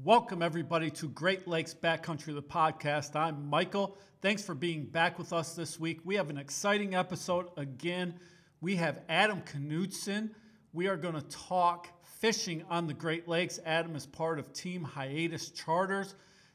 Welcome, everybody, to Great Lakes Backcountry, the podcast. I'm Michael. Thanks for being back with us this week. We have an exciting episode again. We have Adam Knudsen. We are going to talk fishing on the Great Lakes. Adam is part of Team Hiatus Charters.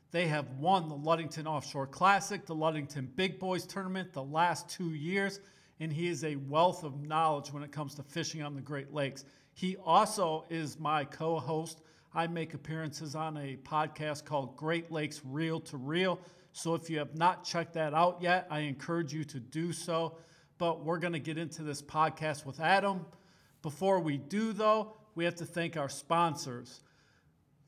They have won the Ludington Offshore Classic, the Ludington Big Boys Tournament the last two years, and he is a wealth of knowledge when it comes to fishing on the Great Lakes. He also is my co host I make appearances on a podcast called Great Lakes Reel to Reel. So if you have not checked that out yet, I encourage you to do so. But we're going to get into this podcast with Adam. Before we do, though, we have to thank our sponsors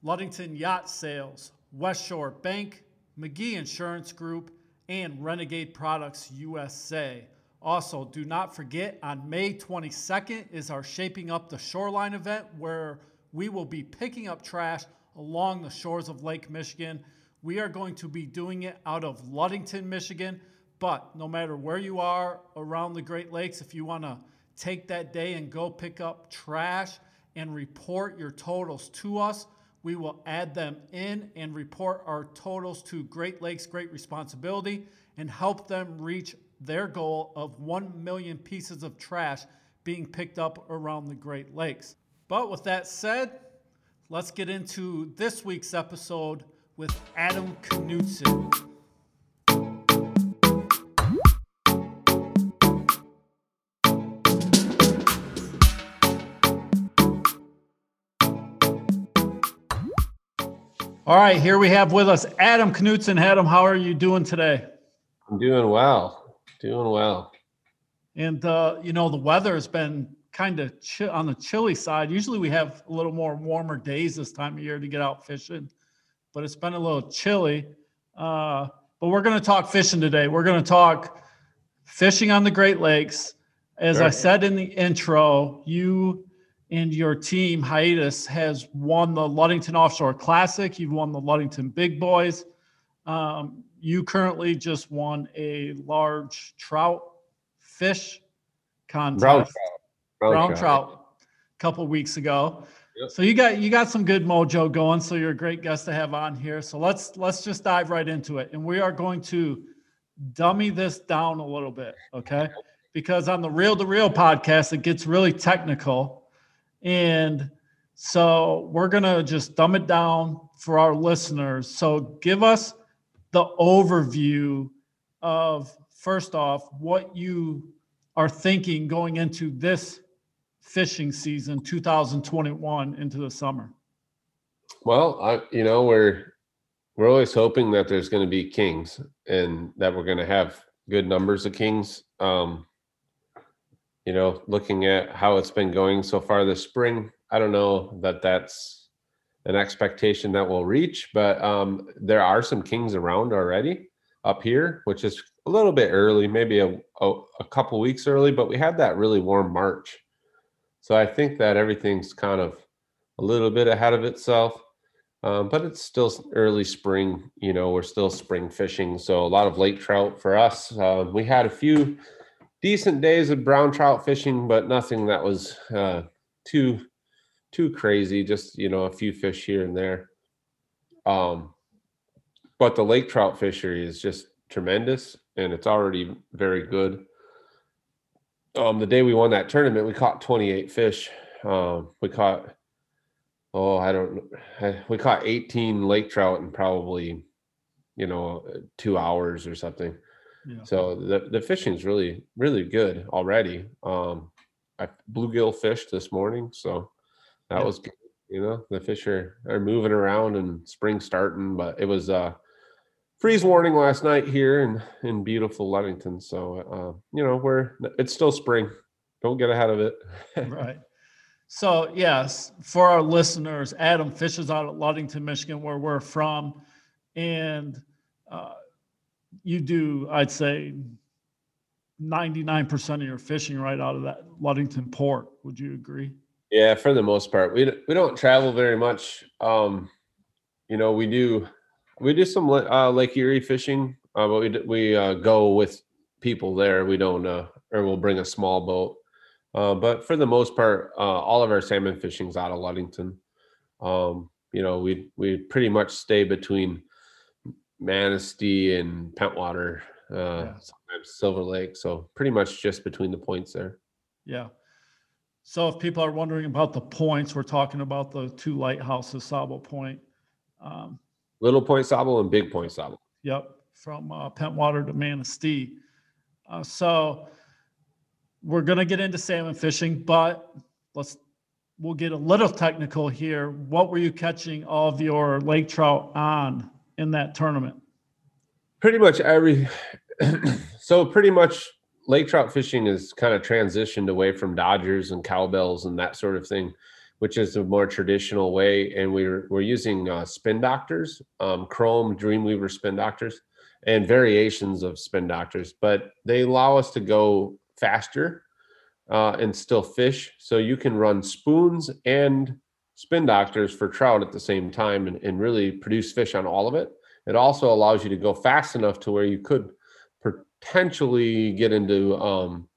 Ludington Yacht Sales, West Shore Bank, McGee Insurance Group, and Renegade Products USA. Also, do not forget on May 22nd is our Shaping Up the Shoreline event where we will be picking up trash along the shores of Lake Michigan. We are going to be doing it out of Ludington, Michigan. But no matter where you are around the Great Lakes, if you want to take that day and go pick up trash and report your totals to us, we will add them in and report our totals to Great Lakes Great Responsibility and help them reach their goal of 1 million pieces of trash being picked up around the Great Lakes. But with that said, let's get into this week's episode with Adam Knutson. All right, here we have with us Adam Knutson. Adam, how are you doing today? I'm doing well. Doing well. And uh, you know, the weather has been kind of chi- on the chilly side. Usually we have a little more warmer days this time of year to get out fishing, but it's been a little chilly. Uh, but we're going to talk fishing today. We're going to talk fishing on the Great Lakes. As I said in the intro, you and your team, Hiatus, has won the Ludington Offshore Classic. You've won the Ludington Big Boys. Um, you currently just won a large trout fish contest Brown trout. Brown, trout a couple weeks ago. Yep. So you got you got some good mojo going. So you're a great guest to have on here. So let's let's just dive right into it, and we are going to dummy this down a little bit, okay? Because on the Reel to Reel podcast, it gets really technical, and so we're gonna just dumb it down for our listeners. So give us the overview of first off what you are thinking going into this fishing season 2021 into the summer Well, I, you know, we're we're always hoping that there's going to be kings and that we're going to have good numbers of kings. Um, you know, looking at how it's been going so far this spring, I don't know that that's an expectation that we'll reach, but um, there are some kings around already up here, which is a little bit early, maybe a, a, a couple weeks early, but we had that really warm March. So I think that everything's kind of a little bit ahead of itself. Um, but it's still early spring, you know, we're still spring fishing. So a lot of lake trout for us. Uh, we had a few decent days of brown trout fishing, but nothing that was uh, too too crazy. Just you know, a few fish here and there. Um, but the lake trout fishery is just tremendous, and it's already very good. Um, the day we won that tournament, we caught 28 fish. Um, we caught oh i don't know we caught 18 lake trout in probably you know two hours or something yeah so the, the fishing's really really good already um i bluegill fished this morning so that Yeah. was good you know the fish are, are moving around and spring starting but it was uh freeze warning last night here in in beautiful ludington so uh you know we're it's still spring. Don't get ahead of it. Right. So yes for our listeners adam fishes out at ludington michigan where we're from and uh, you do i'd say 99% of your fishing right out of that ludington port. Would you agree? Yeah, for the most part, we we don't travel very much. Um, you know, we do we do some uh, Lake Erie fishing, uh, but we we uh, go with people there. We don't, uh, or we'll bring a small boat. Uh, but for the most part, uh, all of our salmon fishing's out of Ludington. Um, you know, we we pretty much stay between Manistee and Pentwater, uh, Yeah. sometimes Silver Lake. So pretty much just between the points there. Yeah. So if people are wondering about the points, we're talking about the two lighthouses, Sable Point. Um, Little Point Sable and Big Point Sable. Yep, from uh, Pentwater to Manistee. Uh, so we're gonna get into salmon fishing, but let's we'll get a little technical here. What were you catching all of your lake trout on in that tournament? Pretty much every. so pretty much lake trout fishing is kind of transitioned away from Dodgers and cowbells and that sort of thing, which is a more traditional way. And we're we're using uh, spin doctors, um, Chrome Dreamweaver spin doctors, and variations of spin doctors, but they allow us to go faster uh, and still fish. So you can run spoons and spin doctors for trout at the same time and, and really produce fish on all of it. It also allows you to go fast enough to where you could potentially get into um,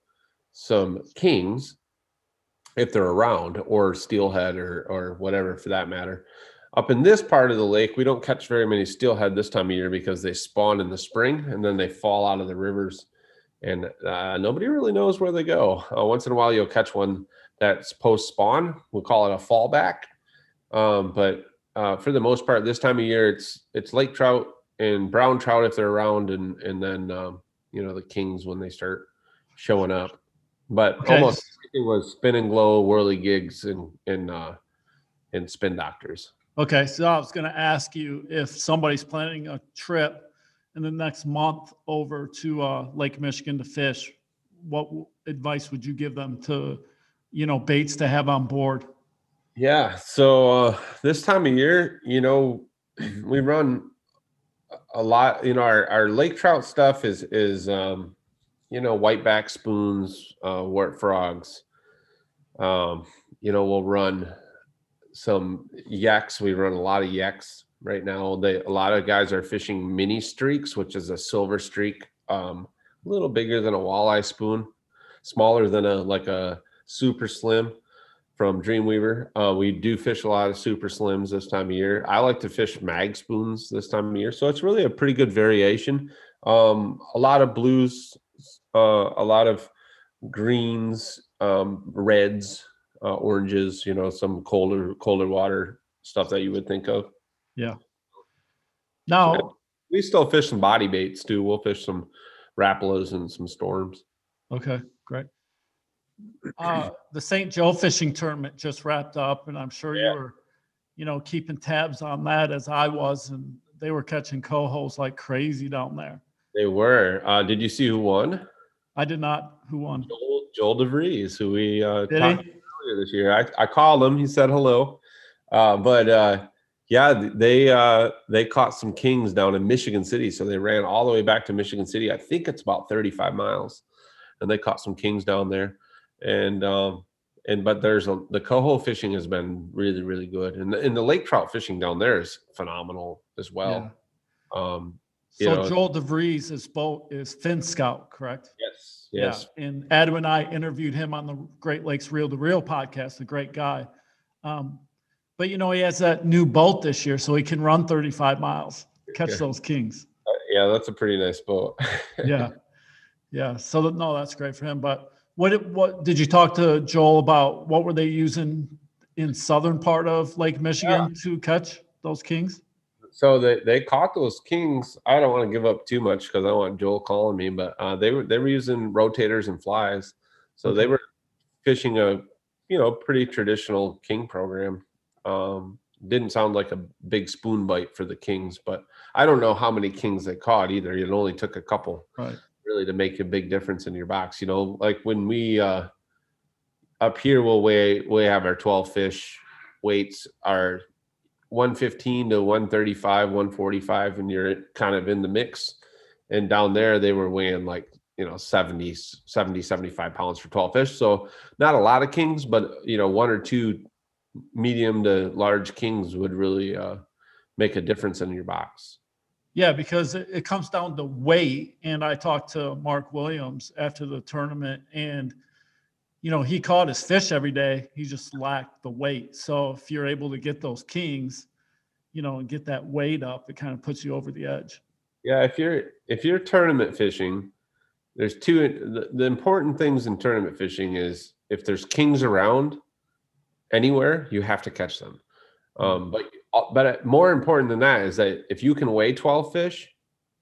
some kings if they're around or steelhead or or whatever for that matter. Up in this part of the lake, we don't catch very many steelhead this time of year because they spawn in the spring and then they fall out of the rivers, and uh, nobody really knows where they go. Uh, once in a while, you'll catch one that's post spawn. We'll call it a fallback, um, but uh, for the most part, this time of year, it's it's lake trout and brown trout if they're around, and and then um, you know the kings when they start showing up. But Okay. almost it was spin and glow, whirly gigs, and and uh, and spin doctors. Okay, so I was gonna ask you if somebody's planning a trip in the next month over to uh, Lake Michigan to fish, what w- advice would you give them to, you know, baits to have on board? Yeah. So uh, this time of year, you know, we run a- a lot. You know, our, our lake trout stuff is is um, you know whiteback spoons, uh, wart frogs. Um, you know, we'll run some yaks. We run a lot of yaks right now. They a lot of guys are fishing mini streaks, which is a silver streak, um, a little bigger than a walleye spoon, smaller than a like a super slim from Dreamweaver. Uh, we do fish a lot of super slims this time of year. I like to fish mag spoons this time of year, so it's really a pretty good variation. Um, a lot of blues, uh, a lot of greens, um, reds, uh, oranges. You know, some colder colder water stuff that you would think of. Yeah. Now, We still fish some body baits too. We'll fish some rapalas and some storms. okay, great. Uh, the St. Joe fishing tournament just wrapped up, and I'm sure you were, you know, keeping tabs on that as I was, and they were catching cohos like crazy down there. They were. Uh, did you see who won? I did not. Who won? Joel, Joel DeVries, who we uh, Did talked earlier this year. I, I called him. He said hello. Uh, but uh, yeah, they uh, they caught some kings down in Michigan City. So they ran all the way back to Michigan City. I think it's about 35 miles, and they caught some kings down there. And um, and but there's a the coho fishing has been really really good, and the, and the lake trout fishing down there is phenomenal as well. Um, you So know- Joel DeVries is boat is Fin Scout, correct? yes, yes, Yeah. And Adam and I interviewed him on the Great Lakes Reel to Reel podcast, a great guy. Um, but you know, he has that new boat this year, so he can run 35 miles, catch Yeah. those kings. yeah, that's a pretty nice boat. Yeah. Yeah. So no, that's great for him. But what did- what did you talk to Joel about? What were they using in southern part of Lake Michigan to catch those kings? So they, they caught those kings. I don't want to give up too much because I don't want Joel calling me, but uh, they were they were using rotators and flies, so they were fishing a you know pretty traditional king program. Um, didn't sound like a big spoon bite for the kings, but I don't know how many kings they caught either. It only took a couple Right. really to make a big difference in your box. You know, like when we uh, up here, we'll weigh we have our twelve fish weights are 115 to 135 145 and you're kind of in the mix. And down there they were weighing like you know 70 70 75 pounds for 12 fish so not a lot of kings but you know one or two medium to large kings would really uh, make a difference in your box. Yeah, because it, it comes down to weight. And I talked to Mark Williams after the tournament, and you know, he caught his fish every day. He just lacked the weight. So if you're able to get those kings, you know, and get that weight up, it kind of puts you over the edge. Yeah, if you're if you're tournament fishing, there's two the, the important things in tournament fishing is if there's kings around anywhere, you have to catch them. Um, but but more important than that is that if you can weigh 12 fish,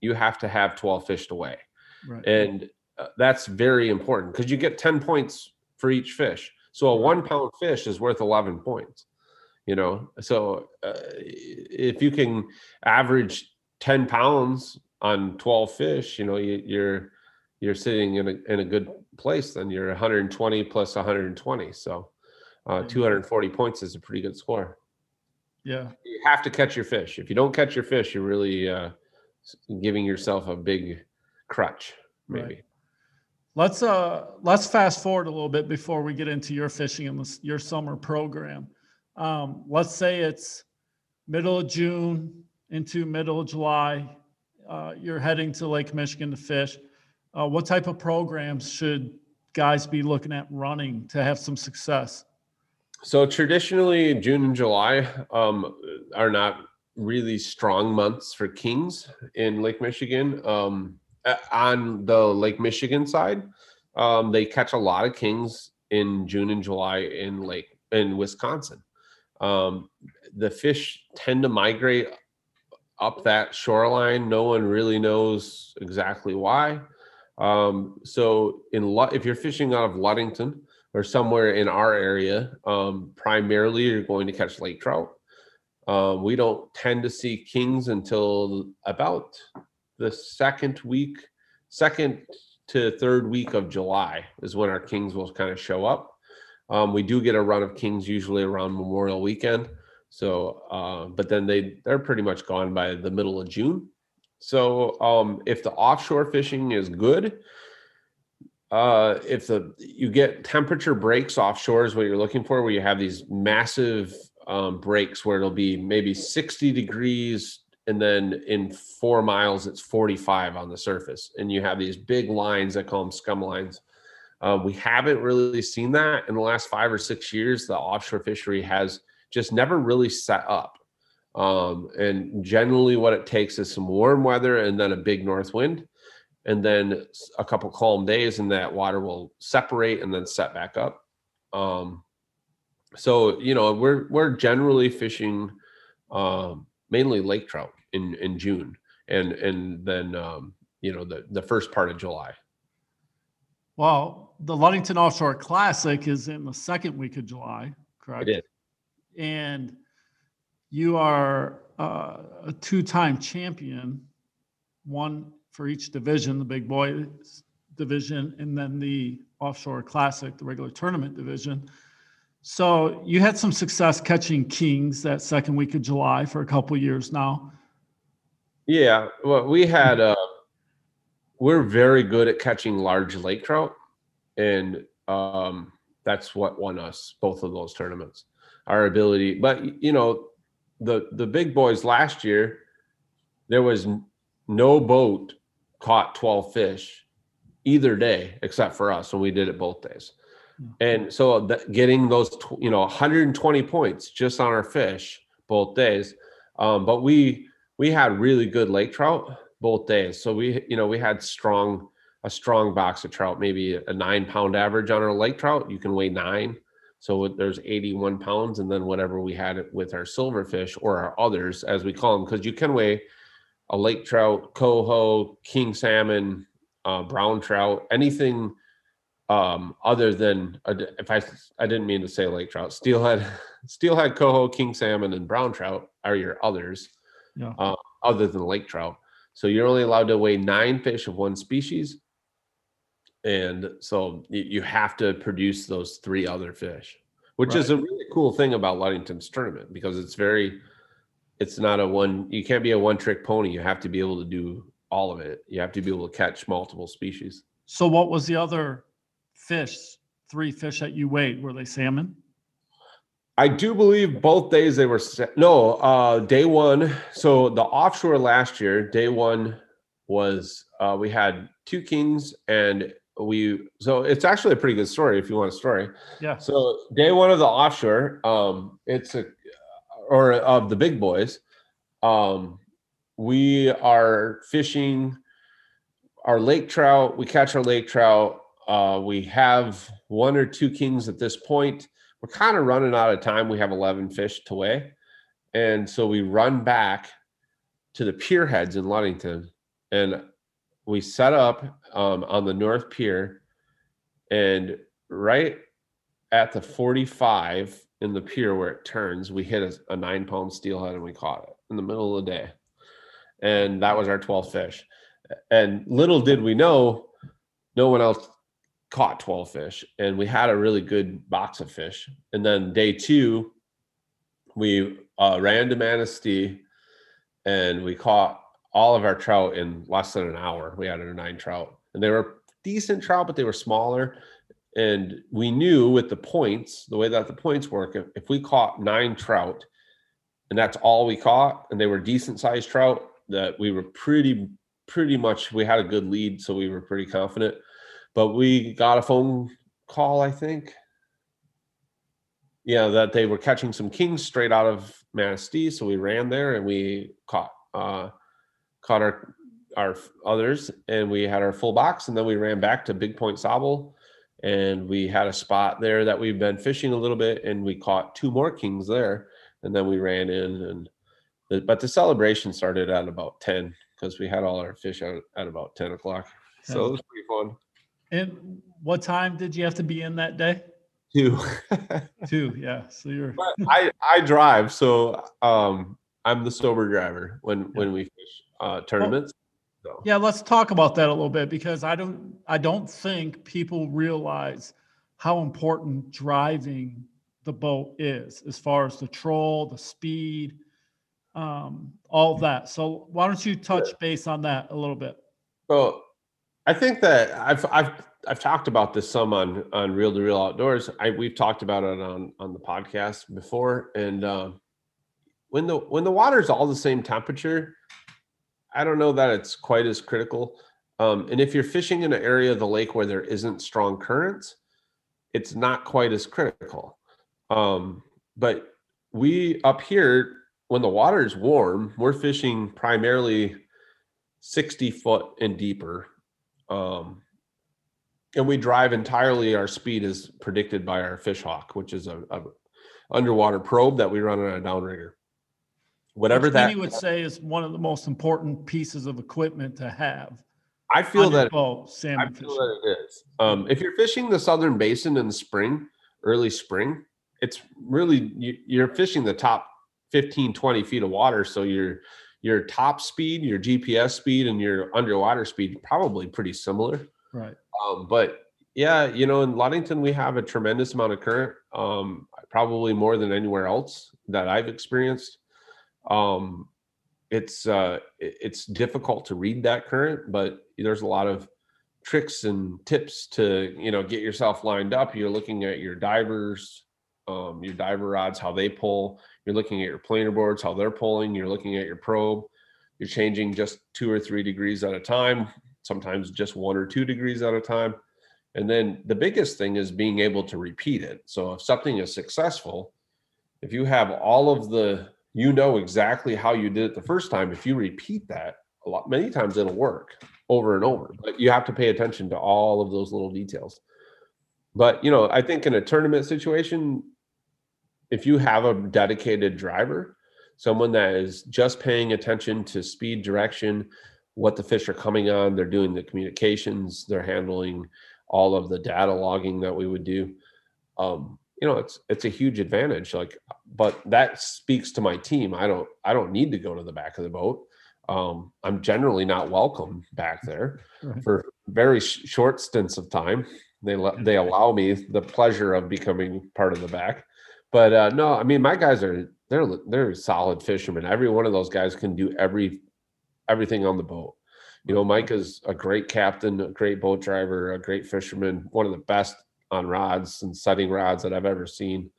you have to have 12 fish to weigh. Right. And uh, that's very important because you get 10 points for each fish. So a one pound fish is worth 11 points, you know? So uh, if you can average 10 pounds on 12 fish, you know, you, you're, you're sitting in a, in a good place, then you're 120 plus 120. So uh, 240 points is a pretty good score. Yeah. You have to catch your fish. If you don't catch your fish, you're really uh, giving yourself a big crutch, maybe. Right. Let's uh let's fast forward a little bit before we get into your fishing and your summer program. Um, let's say it's middle of June into middle of July. Uh, you're heading to Lake Michigan to fish. Uh, what type of programs should guys be looking at running to have some success? So traditionally, June and July um, are not really strong months for kings in Lake Michigan. Um, on the Lake Michigan side, um, they catch a lot of kings in June and July in Lake in Wisconsin. Um, the fish tend to migrate up that shoreline. No one really knows exactly why. Um, so in if you're fishing out of Ludington or somewhere in our area, um, primarily you're going to catch lake trout. Um, we don't tend to see kings until about the second week, second to third week of July is when our kings will kind of show up. Um, we do get a run of kings usually around Memorial Weekend. So, uh, but then they they're pretty much gone by the middle of June. So, um, if the offshore fishing is good, uh, if the you get temperature breaks offshore is what you're looking for, where you have these massive um, breaks where it'll be maybe 60 degrees and then in four miles it's 45 on the surface. And you have these big lines that call them scum lines. Uh, we haven't really seen that in the last five or six years. The offshore fishery has just never really set up. Um, and generally what it takes is some warm weather and then a big north wind and then a couple calm days and that water will separate and then set back up. Um, so you know we're we're generally fishing um, mainly lake trout in in June and and then um, you know the the first part of July. Well, the Ludington Offshore Classic is in the second week of July, correct? It is. And you are uh, a two-time champion, one for each division, the big boys division, and then the Offshore Classic, the regular tournament division. So you had some success catching kings that second week of July for a couple years now. Yeah, well, we had uh, we're very good at catching large lake trout, and um, that's what won us both of those tournaments. Our ability, but you know, the the big boys last year, there was no boat caught twelve fish either day except for us, and we did it both days. And so getting those, you know, 120 points just on our fish both days. Um, but we we had really good lake trout both days. So we, you know, we had strong a strong box of trout, maybe a nine pound average on our lake trout. You can weigh nine. So there's 81 pounds, and then whatever we had with our silverfish or our others, as we call them, because you can weigh a lake trout, coho, king salmon, uh, brown trout, anything um, other than if I I didn't mean to say lake trout, steelhead, steelhead, coho, king salmon, and brown trout are your others, yeah. uh, other than lake trout. So you're only allowed to weigh nine fish of one species, and so you have to produce those three other fish, which right. is a really cool thing about Ludington's tournament because it's very, it's not a one. You can't be a one trick pony. You have to be able to do all of it. You have to be able to catch multiple species. So what was the other fish, three fish that you weighed, were they salmon? I do believe both days they were no uh day one. So the offshore last year, day one was uh we had two kings and we so it's actually a pretty good story if you want a story. Yeah. So day one of the offshore, um, it's a or of the big boys, Um, we are fishing our lake trout. We catch our lake trout. Uh, we have one or two kings at this point. We're kind of running out of time. We have 11 fish to weigh. And so we run back to the pier heads in Ludington and we set up um, on the North Pier. And right at the 45 in the pier where it turns, we hit a, a nine pound steelhead and we caught it in the middle of the day. And that was our 12th fish. And little did we know, no one else caught 12 fish. And we had a really good box of fish. And then day two, we uh, ran to Manistee and we caught all of our trout in less than an hour. We had our nine trout, and they were decent trout, but they were smaller. And we knew with the points, the way that the points work, if, if we caught nine trout, and that's all we caught, and they were decent sized trout, that we were pretty, pretty much we had a good lead, so we were pretty confident. But we got a phone call, I think. Yeah, that they were catching some kings straight out of Manistee, so we ran there and we caught uh, caught our our others, and we had our full box, and then we ran back to Big Point Sable, and we had a spot there that we've been fishing a little bit, and we caught two more kings there, and then we ran in, and the, but the celebration started at about ten because we had all our fish out at about ten o'clock, so it was pretty fun. And what time did you have to be in that day? Two. Two, yeah. So you're. But I I drive, so um I'm the sober driver when when we fish uh tournaments. So Yeah, let's talk about that a little bit because I don't I don't think people realize how important driving the boat is as far as the troll, the speed, um, all that. So why don't you touch base on that a little bit? so I think that I've I've I've talked about this some on on Reel to Reel Outdoors. I we've talked about it on on the podcast before, and um, when the when the water's all the same temperature, I don't know that it's quite as critical. Um, and if you're fishing in an area of the lake where there isn't strong currents, it's not quite as critical. Um, but we up here, when the water is warm, we're fishing primarily 60 foot and deeper. Um, and we drive entirely our speed is predicted by our fish hawk, which is a, a underwater probe that we run on a downrigger. Whatever Which that would say is one of the most important pieces of equipment to have. I feel that boat, I feel fishing. that it is. Um, if you're fishing the southern basin in the spring, early spring, it's really you, you're fishing the top 15, 20 feet of water. So your your top speed, your GPS speed, and your underwater speed probably pretty similar. Right. Um, but yeah, you know, in Ludington we have a tremendous amount of current, um, probably more than anywhere else that I've experienced. Um, it's uh, it's difficult to read that current, but there's a lot of tricks and tips to you know get yourself lined up. You're looking at your divers, um, your diver rods, how they pull. You're looking at your planer boards, how they're pulling. You're looking at your probe. You're changing just two or three degrees at a time, sometimes just one or two degrees at a time. And then the biggest thing is being able to repeat it. So if something is successful, if you have all of the, you know exactly how you did it the first time, if you repeat that a lot, many times it'll work over and over. But you have to pay attention to all of those little details. But you know, I think in a tournament situation, if you have a dedicated driver, someone that is just paying attention to speed, direction, what the fish are coming on, they're doing the communications, they're handling all of the data logging that we would do. Um, you know, it's it's a huge advantage. Like, but that speaks to my team. I don't I don't need to go to the back of the boat. Um, I'm generally not welcome back there Right. for very sh- short stints of time. They let they allow me the pleasure of becoming part of the back. But uh, no, I mean my guys are they're they're solid fishermen. Every one of those guys can do every everything on the boat. You know, Mike is a great captain, a great boat driver, a great fisherman, one of the best on rods and setting rods that I've ever seen.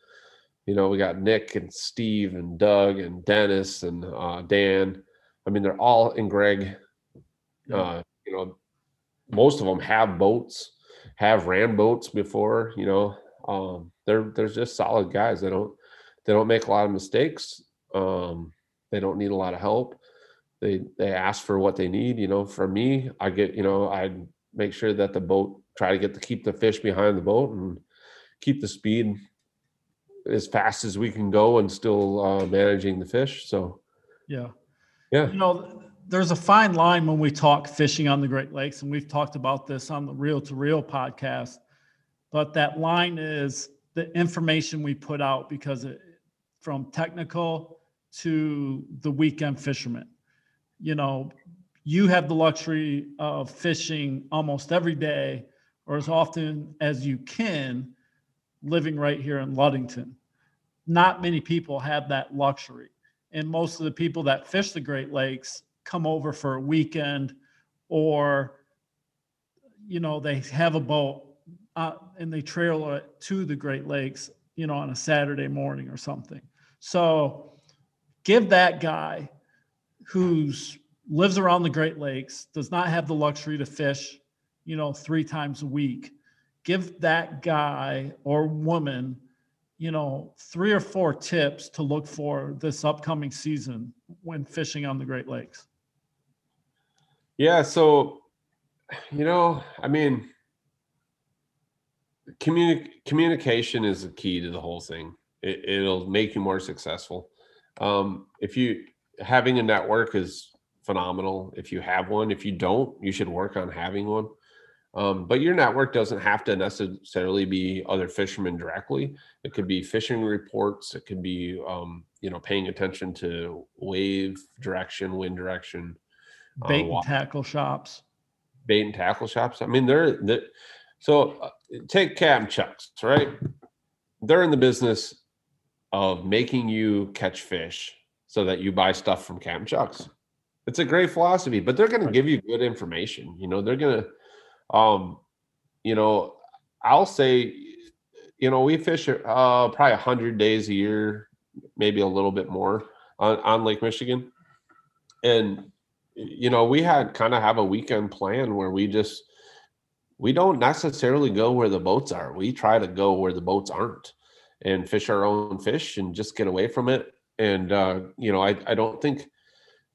You know, we got Nick and Steve and Doug and Dennis and uh, Dan. I mean, they're all in Greg. Uh, you know, most of them have boats, have ran boats before. You know, um, they're they're just solid guys. They don't they don't make a lot of mistakes. Um, they don't need a lot of help. They they ask for what they need. You know, for me, I get you know I make sure that the boat try to get to keep the fish behind the boat and keep the speed as fast as we can go and still uh, managing the fish. So yeah, yeah, you know, there's a fine line when we talk fishing on the Great Lakes, and we've talked about this on the Reel to Reel podcast. But that line is the information we put out because it, from technical to the weekend fisherman. You know, you have the luxury of fishing almost every day or as often as you can living right here in Ludington. Not many people have that luxury. And most of the people that fish the Great Lakes come over for a weekend or, you know, they have a boat uh, and they trail it to the Great Lakes, you know, on a Saturday morning or something. So give that guy who's lives around the Great Lakes, does not have the luxury to fish, you know, three times a week. Give that guy or woman, you know, three or four tips to look for this upcoming season when fishing on the Great Lakes. Yeah. So, you know, I mean, communi- communication is the key to the whole thing. It, it'll make you more successful. Um, if you having a network is phenomenal. If you have one, if you don't, you should work on having one. Um, but your network doesn't have to necessarily be other fishermen directly. It could be fishing reports. It could be, um, you know, paying attention to wave direction, wind direction, uh, bait uh, and tackle shops, bait and tackle shops. I mean, they're, they're so uh, take Captain Chucks, right? They're in the business of making you catch fish so that you buy stuff from Captain Chucks. It's a great philosophy, but they're going to give you good information. You know, they're going to, um, you know, I'll say, you know, we fish uh, probably a hundred days a year, maybe a little bit more on, on Lake Michigan, and you know, we had kind of have a weekend plan where we just we don't necessarily go where the boats are. We try to go where the boats aren't and fish our own fish and just get away from it. And uh, you know, I, I don't think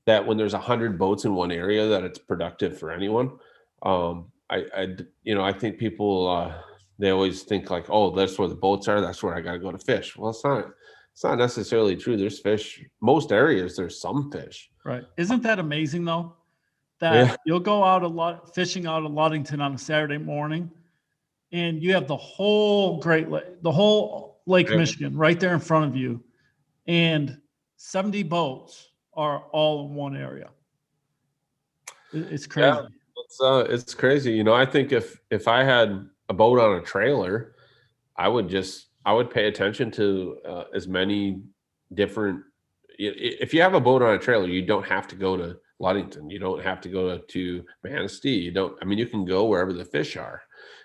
that when there's a hundred boats in one area that it's productive for anyone. Um, I, I you know, I think people uh, they always think like, oh, that's where the boats are. That's where I got to go to fish. Well, it's not. It's not necessarily true. There's fish. Most areas there's some fish. Right. Isn't that amazing though? That yeah. you'll go out a lot fishing out of Ludington on a Saturday morning, and you have the whole Great Lake, the whole Lake yeah. Michigan right there in front of you, and 70 boats are all in one area. It's crazy. Yeah, it's uh, it's crazy. You know, I think if if I had a boat on a trailer, I would just I would pay attention to uh, as many different. If you have a boat on a trailer, you don't have to go to Ludington. You don't have to go to Manistee. You don't, I mean, you can go wherever the fish are.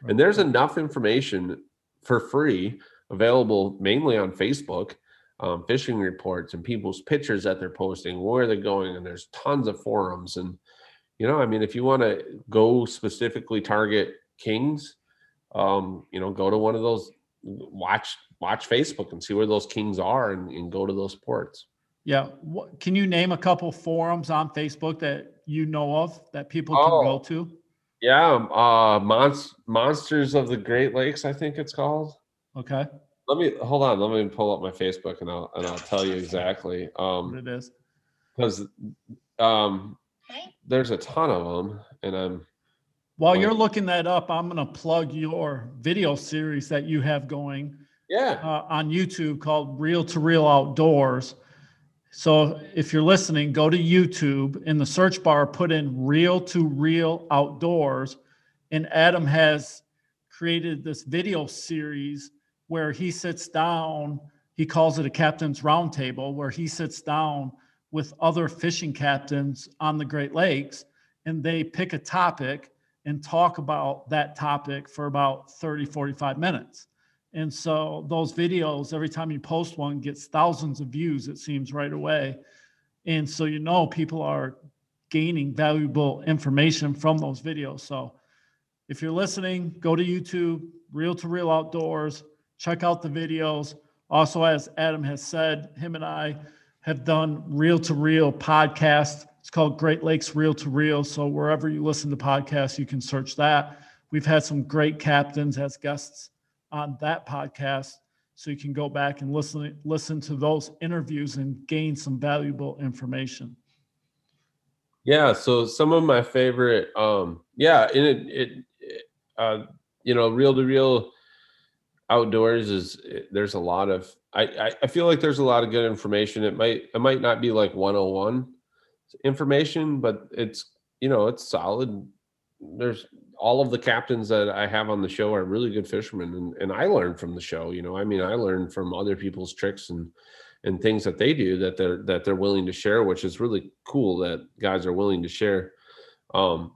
And there's enough information for free available mainly on Facebook, um, fishing reports and people's pictures that they're posting, where they're going. And there's tons of forums. And, you know, I mean, if you want to go specifically target kings, um, you know, go to one of those, watch, watch Facebook and see where those kings are and, and go to those ports. Yeah. What, can you name a couple forums on Facebook that you know of that people can oh, go to? Yeah. Um, uh, Monst- Monsters of the Great Lakes, I think it's called. Okay. Let me hold on. Let me pull up my Facebook and I'll and I'll tell you exactly um, what it is. Because um, there's a ton of them, and I'm. While you're looking that up, I'm going to plug your video series that you have going. Yeah. Uh, on YouTube called Reel to Reel Outdoors so if you're listening, go to YouTube in the search bar, put in reel to reel outdoors. And Adam has created this video series where he sits down, he calls it a captain's roundtable, where he sits down with other fishing captains on the Great Lakes and they pick a topic and talk about that topic for about 30, 45 minutes. And so those videos, every time you post one, gets thousands of views, it seems right away. And so you know people are gaining valuable information from those videos. So if you're listening, go to YouTube, Reel to Reel Outdoors, check out the videos. Also, as Adam has said, him and I, have done reel to reel podcast. It's called Great Lakes Reel to Reel. So wherever you listen to podcasts, you can search that. We've had some great captains as guests on that podcast. So you can go back and listen listen to those interviews and gain some valuable information. Yeah, so some of my favorite um yeah, and it, it, it uh you know, reel to reel outdoors is there's a lot of I, I feel like there's a lot of good information. It might it might not be like 101 information, but it's you know it's solid. There's all of the captains that I have on the show are really good fishermen, and and I learn from the show. You know, I mean, I learn from other people's tricks and and things that they do that they're that they're willing to share, which is really cool that guys are willing to share um,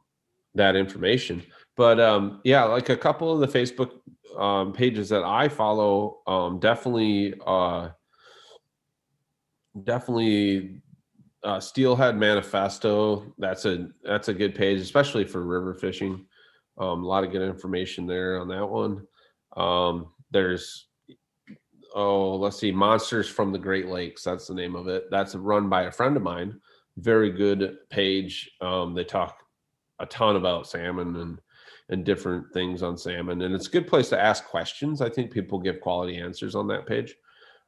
that information. But um, yeah, like a couple of the Facebook um, pages that I follow, um, definitely, uh, definitely, uh, Steelhead Manifesto. That's a that's a good page, especially for river fishing. Um, a lot of good information there on that one. Um, there's oh, let's see, Monsters from the Great Lakes. That's the name of it. That's run by a friend of mine. Very good page. Um, they talk a ton about salmon and and different things on salmon. And it's a good place to ask questions. I think people give quality answers on that page.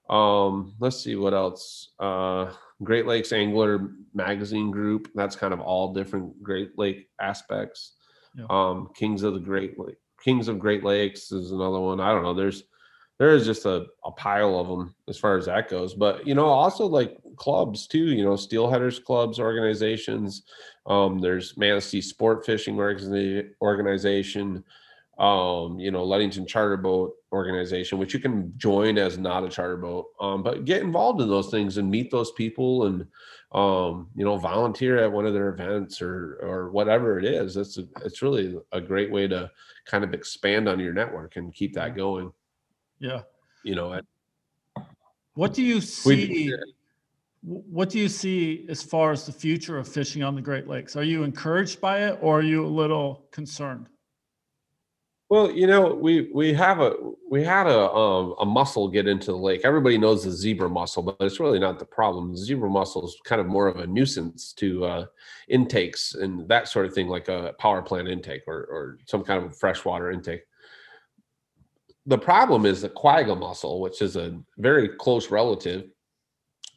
Um, let's see what else. Uh, Great Lakes Angler Magazine Group. That's kind of all different Great Lake aspects. Yeah. Um, Kings of the Great Lake, Kings of Great Lakes is another one. I don't know. There's there is just a, a pile of them as far as that goes. But you know, also like clubs too. You know, steelheaders clubs, organizations. Um, there's Manistee Sport Fishing Organization. Um, you know, Ludington Charter Boat Organization, which you can join as not a charter boat. Um, but get involved in those things and meet those people and um, you know, volunteer at one of their events or or whatever it is. It's a, it's really a great way to kind of expand on your network and keep that going. Yeah. You know, what do you see? What do you see as far as the future of fishing on the Great Lakes? Are you encouraged by it or are you a little concerned? Well, you know, we we have a we had a um, a mussel get into the lake. Everybody knows the zebra mussel, but it's really not the problem. The zebra mussel is kind of more of a nuisance to uh, intakes and that sort of thing, like a power plant intake or or some kind of freshwater intake the problem is the quagga mussel, which is a very close relative,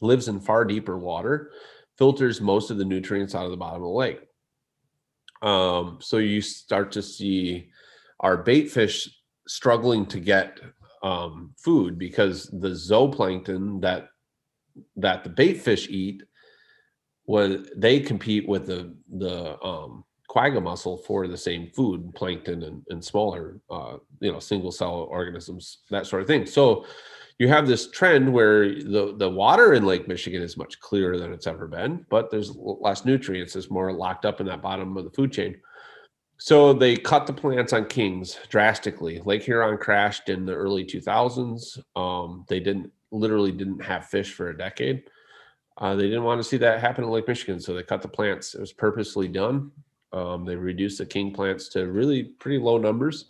lives in far deeper water, filters most of the nutrients out of the bottom of the lake. Um, so you start to see our bait fish struggling to get um, food because the zooplankton that that the bait fish eat when they compete with the the um, quagga mussel for the same food, plankton and, and smaller, uh, you know, single cell organisms, that sort of thing. So you have this trend where the, the water in Lake Michigan is much clearer than it's ever been, but there's less nutrients. It's more locked up in that bottom of the food chain. So they cut the plants on Kings drastically. Lake Huron crashed in the early 2000s. Um, they didn't literally didn't have fish for a decade. Uh, they didn't want to see that happen in Lake Michigan, so they cut the plants. It was purposely done. Um, they reduced the king plants to really pretty low numbers,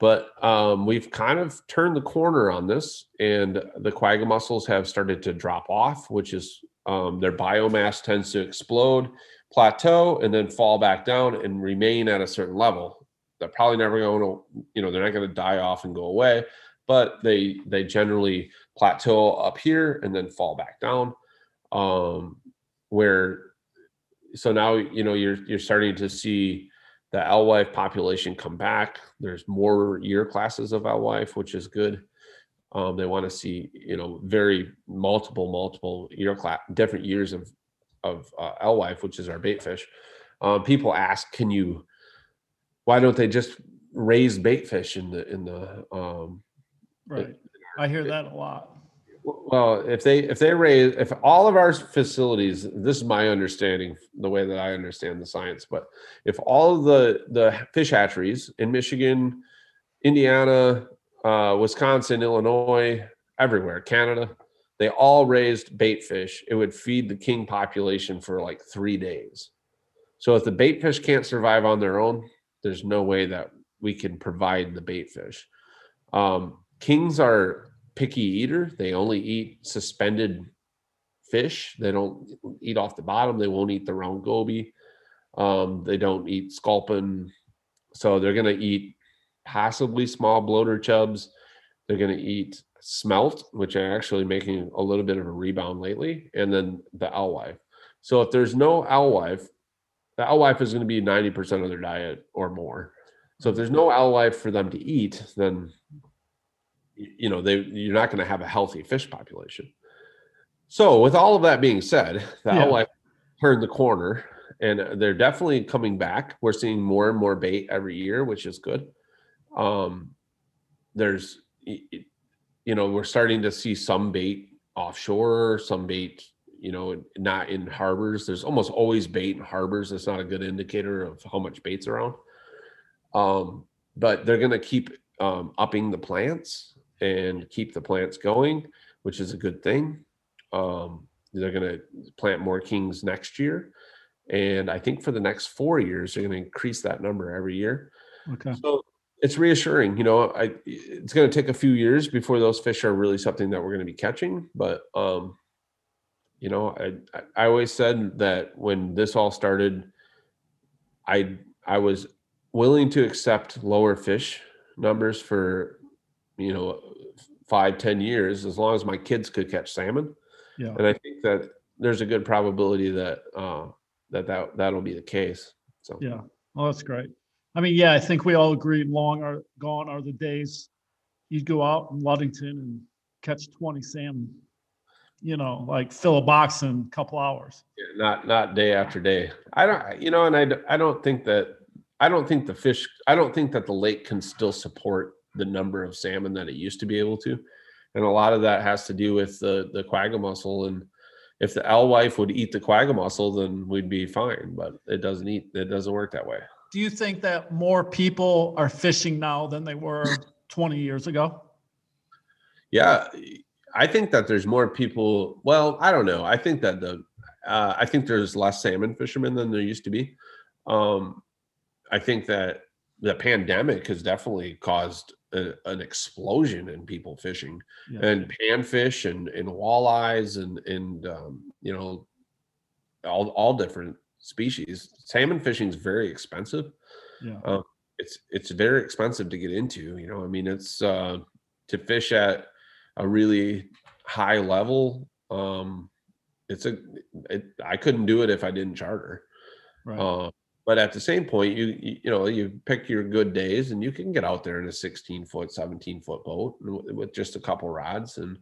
but um, we've kind of turned the corner on this, and the quagga mussels have started to drop off, which is um, their biomass tends to explode, plateau, and then fall back down and remain at a certain level. They're probably never going to, you know, they're not going to die off and go away, but they they generally plateau up here and then fall back down. Um, where so now you know you're you're starting to see the alewife population come back. There's more year classes of alewife, which is good. Um, they want to see you know very multiple multiple year class different years of of uh, alewife, which is our bait fish. Um, people ask, can you? Why don't they just raise bait fish in the in the um, right? I hear that a lot. Well, if they if they raise if all of our facilities, this is my understanding, the way that I understand the science, but if all of the the fish hatcheries in Michigan, Indiana, uh, Wisconsin, Illinois, everywhere, Canada, they all raised bait fish, it would feed the king population for like three days. So if the bait fish can't survive on their own, there's no way that we can provide the bait fish. Um, kings are picky eater. They only eat suspended fish. They don't eat off the bottom. They won't eat the round goby. Um, they don't eat sculpin. So they're going to eat possibly small bloater chubs. They're going to eat smelt, which are actually making a little bit of a rebound lately, and then the alewife. So if there's no alewife, the alewife is going to be 90% of their diet or more. So if there's no alewife for them to eat, then you know they you're not going to have a healthy fish population. So with all of that being said, the yeah. alewife turned the corner and they're definitely coming back. We're seeing more and more bait every year, which is good. Um, there's you know we're starting to see some bait offshore, some bait you know not in harbors. There's almost always bait in harbors. That's not a good indicator of how much bait's around. Um, but they're going to keep um, upping the plants and keep the plants going, which is a good thing. Um, they're going to plant more kings next year. And I think for the next four years, they're going to increase that number every year. Okay. So it's reassuring. You know, I it's going to take a few years before those fish are really something that we're going to be catching. But um, you know, I I always said that when this all started, I I was willing to accept lower fish numbers for you know five ten years as long as my kids could catch salmon yeah and i think that there's a good probability that uh that that that'll be the case so yeah well that's great i mean yeah i think we all agree long are gone are the days you'd go out in ludington and catch 20 salmon you know like fill a box in a couple hours yeah, not not day after day i don't you know and i i don't think that I don't think the fish, I don't think that the lake can still support the number of salmon that it used to be able to. And a lot of that has to do with the the quagga mussel. And if the alewife would eat the quagga mussel, then we'd be fine. But it doesn't eat, it doesn't work that way. Do you think that more people are fishing now than they were 20 years ago? Yeah. I think that there's more people. Well, I don't know. I think that the uh, I think there's less salmon fishermen than there used to be. Um, I think that the pandemic has definitely caused a, an explosion in people fishing yeah. and panfish and, and walleyes and and um, you know all all different species. Salmon fishing is very expensive. Yeah. Um, it's it's very expensive to get into. You know, I mean, it's uh, to fish at a really high level. Um, it's a it, I couldn't do it if I didn't charter. Right. Uh, but at the same point, you, you, you know you pick your good days, and you can get out there in a 16 foot, 17 foot boat with just a couple rods, and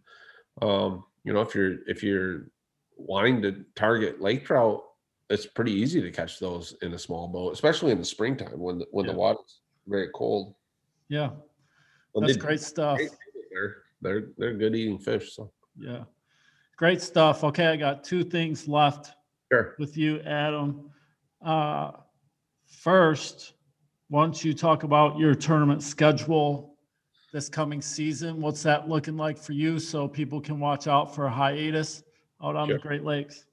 um, you know if you're if you're wanting to target lake trout, it's pretty easy to catch those in a small boat, especially in the springtime when the, when yeah. the water's very cold. Yeah, that's great stuff. They're they're they're good eating fish. So yeah, great stuff. Okay, I got two things left sure. with you, Adam. Uh, First, why don't you talk about your tournament schedule this coming season? What's that looking like for you so people can watch out for a hiatus out on sure. the Great Lakes?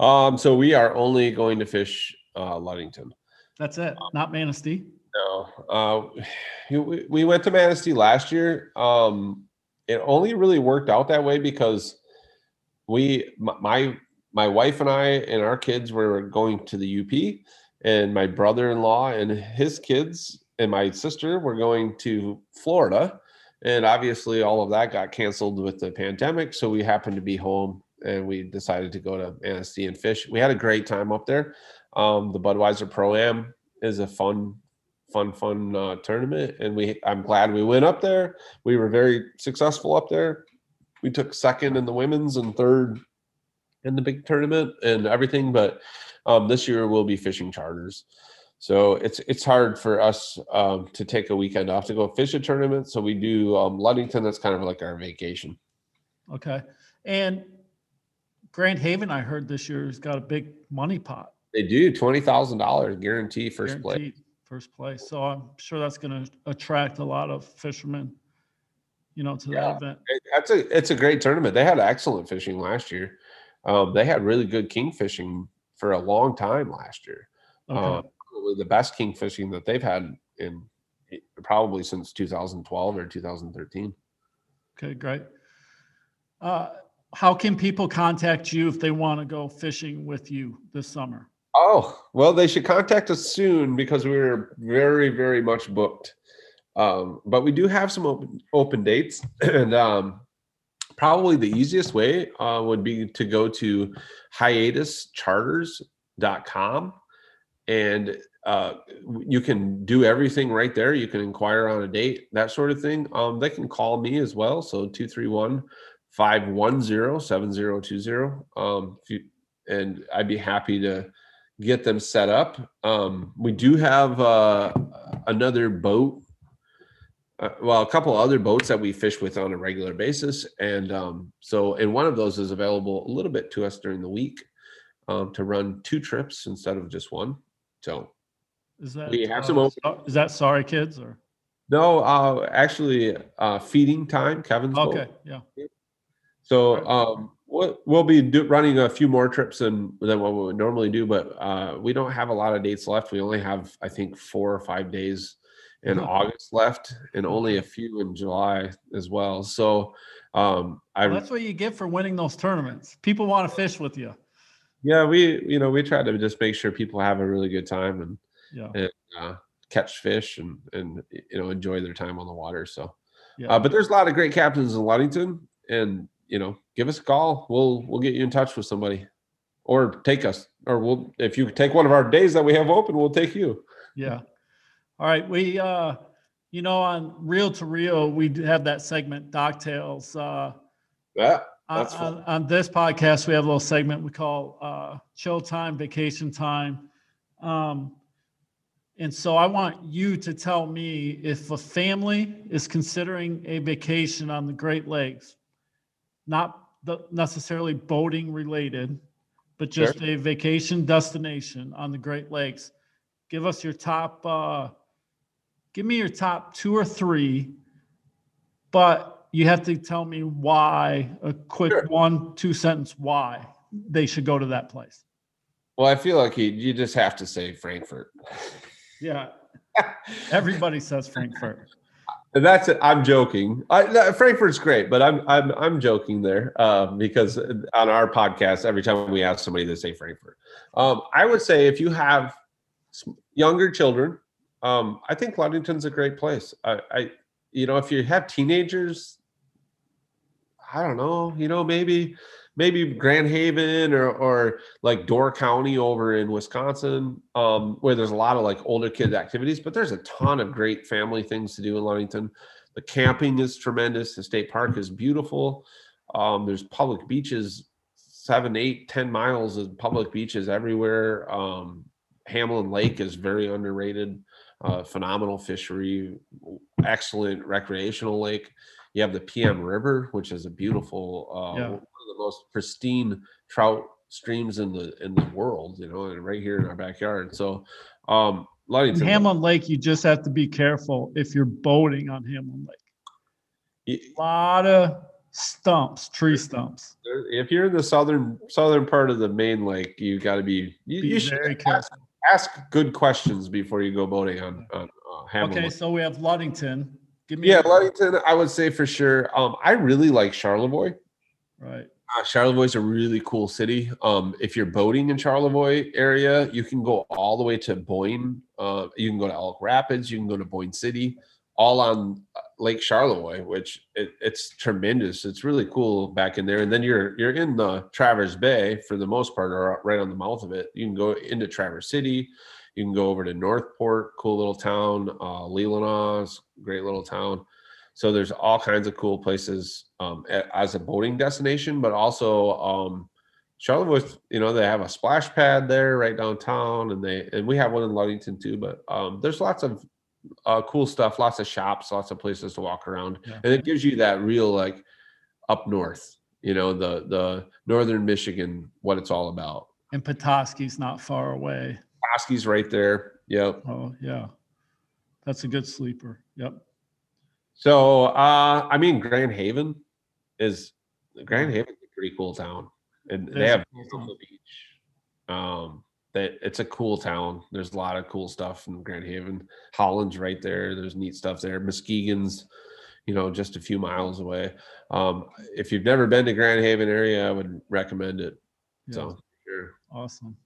Um, so we are only going to fish uh, Ludington. That's it, not Manistee. No, uh, we, we went to Manistee last year. Um, it only really worked out that way because we, my my wife and I and our kids were going to the UP, and my brother-in-law and his kids and my sister were going to Florida. And obviously all of that got canceled with the pandemic. So we happened to be home and we decided to go to Manistee and fish. We had a great time up there. Um, the Budweiser Pro Am is a fun, fun, fun uh, tournament, and we I'm glad we went up there. We were very successful up there. We took second in the women's and third in the big tournament and everything, but um, this year we'll be fishing charters. So it's it's hard for us um, to take a weekend off to go fish a tournament. So we do um, Ludington. That's kind of like our vacation. Okay. And Grand Haven, I heard this year has got a big money pot. They do twenty thousand dollars guarantee first Guaranteed place. First place. So I'm sure that's going to attract a lot of fishermen, you know, to yeah, that event. That's a it's a great tournament. They had excellent fishing last year. Um, they had really good king fishing for a long time last year. Okay. Uh, the best king fishing that they've had in probably since 2012 or 2013. Okay, great. Uh, how can people contact you if they want to go fishing with you this summer? Oh, well, they should contact us soon because we're very, very much booked. Um, but we do have some open open dates, and um, probably the easiest way uh, would be to go to hiatuscharters.com and uh, you can do everything right there. You can inquire on a date, that sort of thing. Um, they can call me as well. So 231 510 7020. Um, you, and I'd be happy to get them set up. Um, we do have uh, another boat uh, well, a couple other boats that we fish with on a regular basis, and um, so and one of those is available a little bit to us during the week um, to run two trips instead of just one. So Is that, We have uh, some open- is that sorry kids or? no, uh, actually, uh, feeding time, Kevin's boat. Okay, yeah, So um, we'll, we'll be do, running a few more trips than than what we would normally do, but uh, we don't have a lot of dates left. We only have, I think, four or five days in Mhm. August left, and only a few in July as well. So um, I Well, that's what you get for winning those tournaments. People want to fish with you. yeah we you know we try to just make sure people have a really good time and Yeah, uh, catch fish and and you know enjoy their time on the water. So. yeah. Uh, but there's a lot of great captains in Ludington, and you know, give us a call. We'll we'll get you in touch with somebody, or take us, or we'll if you take one of our days that we have open, we'll take you. Yeah. All right. We, uh, you know, on Reel to Reel, we have that segment, Dock Tales. Uh, Yeah, on, on, on this podcast, we have a little segment we call uh, chill time, vacation time. Um, and so I want you to tell me if a family is considering a vacation on the Great Lakes, not the, necessarily boating related, but Sure. just a vacation destination on the Great Lakes. Give us your top, uh, give me your top two or three, but you have to tell me why, a quick Sure. one, two sentence why they should go to that place. Well, I feel like you, you just have to say Frankfort. Yeah. Everybody says Frankfort. That's it. I'm joking. I, Frankfort's great, but I'm I'm I'm joking there uh, because on our podcast, every time we ask somebody, they say Frankfort. Um, I would say if you have younger children, um, I think Ludington's a great place. I, I you know if you have teenagers, I don't know. You know maybe maybe Grand Haven or or like Door County over in Wisconsin, um, where there's a lot of like older kid activities, but there's a ton of great family things to do in Ludington. The camping is tremendous. The state park is beautiful. Um, there's public beaches, seven, eight, ten miles of public beaches everywhere. Um, Hamlin Lake is very underrated. Uh, phenomenal fishery, excellent recreational lake. You have the PM River, which is a beautiful, uh, Yeah. The most pristine trout streams in the in the world. You know, and right here in our backyard. So, um, In Ludington, Hamlin Lake, you just have to be careful if you're boating on Hamlin Lake. A lot of stumps, tree stumps. if you're in the southern southern part of the main lake, you got to be you, Be you should very ask, careful. ask good questions before you go boating on on uh, Hamlin. Okay, Lake. so we have Ludington. Give me Yeah, Ludington, I would say for sure. Um, I really like Charlevoix. right. Uh, Charlevoix's a really cool city. Um, if you're boating in Charlevoix area, you can go all the way to Boyne. Uh, you can go to Elk Rapids. You can go to Boyne City, all on uh, Lake Charlevoix, which it, it's tremendous. It's really cool back in there. And then you're you're in the Traverse Bay for the most part, or right on the mouth of it. You can go into Traverse City. You can go over to Northport, cool little town. Uh, Leelanau's great little town. So there's all kinds of cool places um, as a boating destination, but also um, Charlevoix. You know, they have a splash pad there right downtown, and they and we have one in Ludington too. But um, there's lots of uh, cool stuff, lots of shops, lots of places to walk around, Yeah. and it gives you that real like up north. You know, the the northern Michigan, what it's all about. And Petoskey's not far away. Oski's right there. Yep. Oh, yeah. That's a good sleeper. Yep. So uh I mean Grand Haven is Grand Haven's a pretty cool town. And they have cool town. beach. Um that it's a cool town. There's a lot of cool stuff in Grand Haven. Holland's right there. There's neat stuff there. Muskegon's, you know, just a few miles away. Um, if you've never been to Grand Haven area, I would recommend it. Yeah. So, sure. Awesome.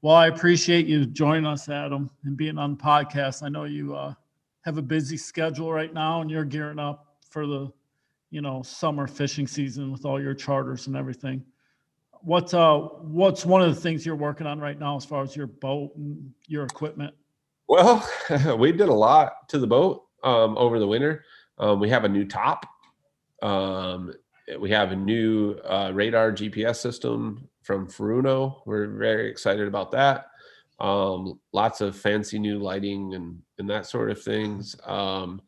Well, I appreciate you joining us, Adam, and being on the podcast. I know you uh, have a busy schedule right now, and you're gearing up for the, you know, summer fishing season with all your charters and everything. What's uh, what's one of the things you're working on right now as far as your boat and your equipment? Well, we did a lot to the boat um, over the winter. Um, we have a new top. Um, we have a new uh, radar GPS system from Furuno. We're very excited about that. Um, lots of fancy new lighting and and that sort of things. Um,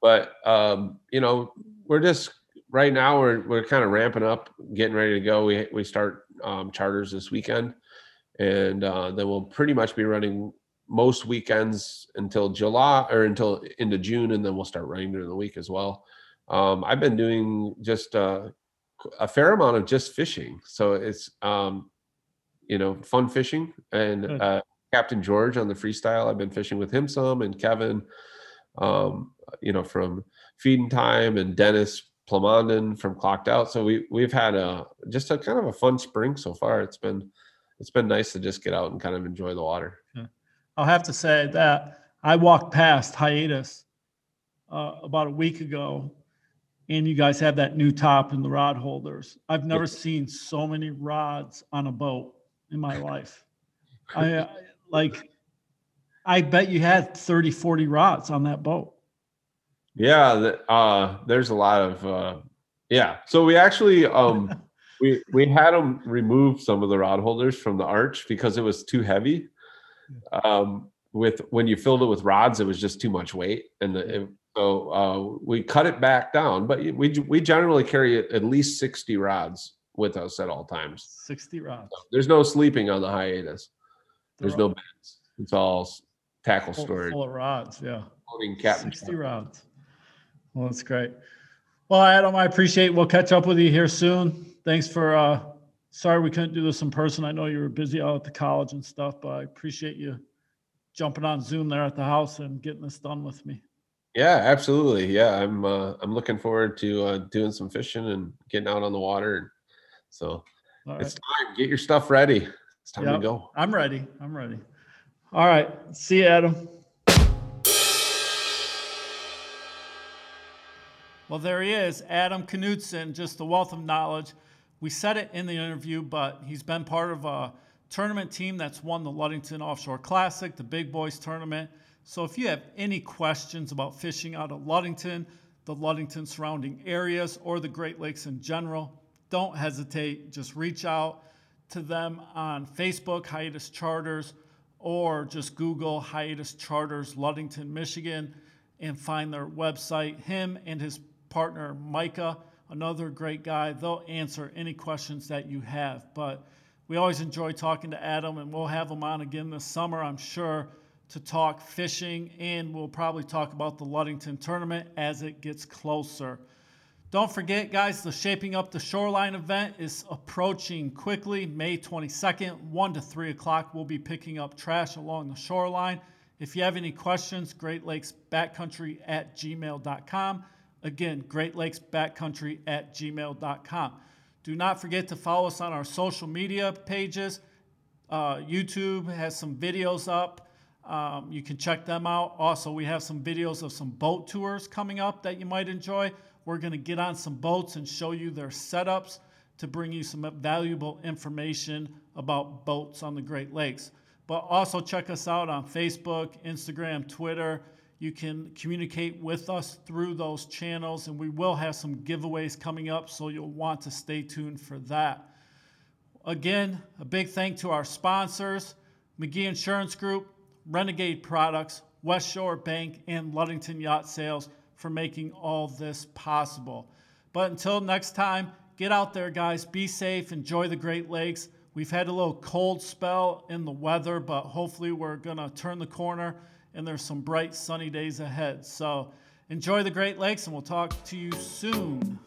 but um, you know, we're just right now we're we're kind of ramping up, getting ready to go. We we start um, charters this weekend, and uh, then we'll pretty much be running most weekends until July or until into June, and then we'll start running during the week as well. Um, I've been doing just uh, a fair amount of just fishing, so it's um, you know fun fishing. And uh, Captain George on the freestyle, I've been fishing with him some, and Kevin, um, you know from Feeding Time, and Dennis Plamondon from Clocked Out. So we we've had a just a kind of a fun spring so far. It's been it's been nice to just get out and kind of enjoy the water. Yeah. I'll have to say that I walked past hiatus uh, about a week ago, and you guys have that new top and the rod holders. I've never seen so many rods on a boat in my life. I uh, like, I bet you had 30, 40 rods on that boat. Yeah, uh, there's a lot of uh, yeah. So we actually um, we we had them remove some of the rod holders from the arch because it was too heavy um, with when you filled it with rods, it was just too much weight, and the, it, so uh, we cut it back down. But we we generally carry at least sixty rods with us at all times. Sixty rods. So there's no sleeping on the hiatus. There's no beds. It's all tackle full, storage. Full of rods, yeah. Loading captain. Sixty rods. Well, that's great. Well, Adam, I appreciate. We'll catch up with you here soon. Thanks for uh, sorry we couldn't do this in person. I know you were busy out at the college and stuff, but I appreciate you jumping on Zoom there at the house and getting this done with me. Yeah, absolutely. Yeah, I'm uh, I'm looking forward to uh, doing some fishing and getting out on the water. So it's time. Get your stuff ready. It's time yep. to go. I'm ready. I'm ready. All right. See you, Adam. Well, there he is, Adam Knudsen, just a wealth of knowledge. We said it in the interview, but he's been part of a tournament team that's won the Ludington Offshore Classic, the Big Boys tournament. So if you have any questions about fishing out of Ludington, the Ludington surrounding areas, or the Great Lakes in general, don't hesitate. Just reach out to them on Facebook, Hiatus Charters, or just Google Hiatus Charters Ludington, Michigan, and find their website. Him and his partner, Micah another great guy. They'll answer any questions that you have. But we always enjoy talking to Adam, and we'll have him on again this summer, I'm sure, to talk fishing, and we'll probably talk about the Ludington tournament as it gets closer. Don't forget, guys, the Shaping Up the Shoreline event is approaching quickly. May 22nd, 1 to 3 o'clock, we'll be picking up trash along the shoreline. If you have any questions, Great Lakes Backcountry at gmail.com. Again, Great Lakes Backcountry at gmail.com. Do not forget to follow us on our social media pages. Uh, YouTube has some videos up. Um, you can check them out. Also, we have some videos of some boat tours coming up that you might enjoy. We're going to get on some boats and show you their setups to bring you some valuable information about boats on the Great Lakes. But also check us out on Facebook, Instagram, Twitter. You can communicate with us through those channels, and we will have some giveaways coming up, so you'll want to stay tuned for that. Again, a big thank to our sponsors McGee Insurance Group, Renegade Products, West Shore Bank, and Ludington Yacht Sales for making all this possible. But until next time, get out there, guys. Be safe. Enjoy the Great Lakes. We've had a little cold spell in the weather, but hopefully, we're going to turn the corner and there's some bright sunny days ahead. So enjoy the Great Lakes, and we'll talk to you soon.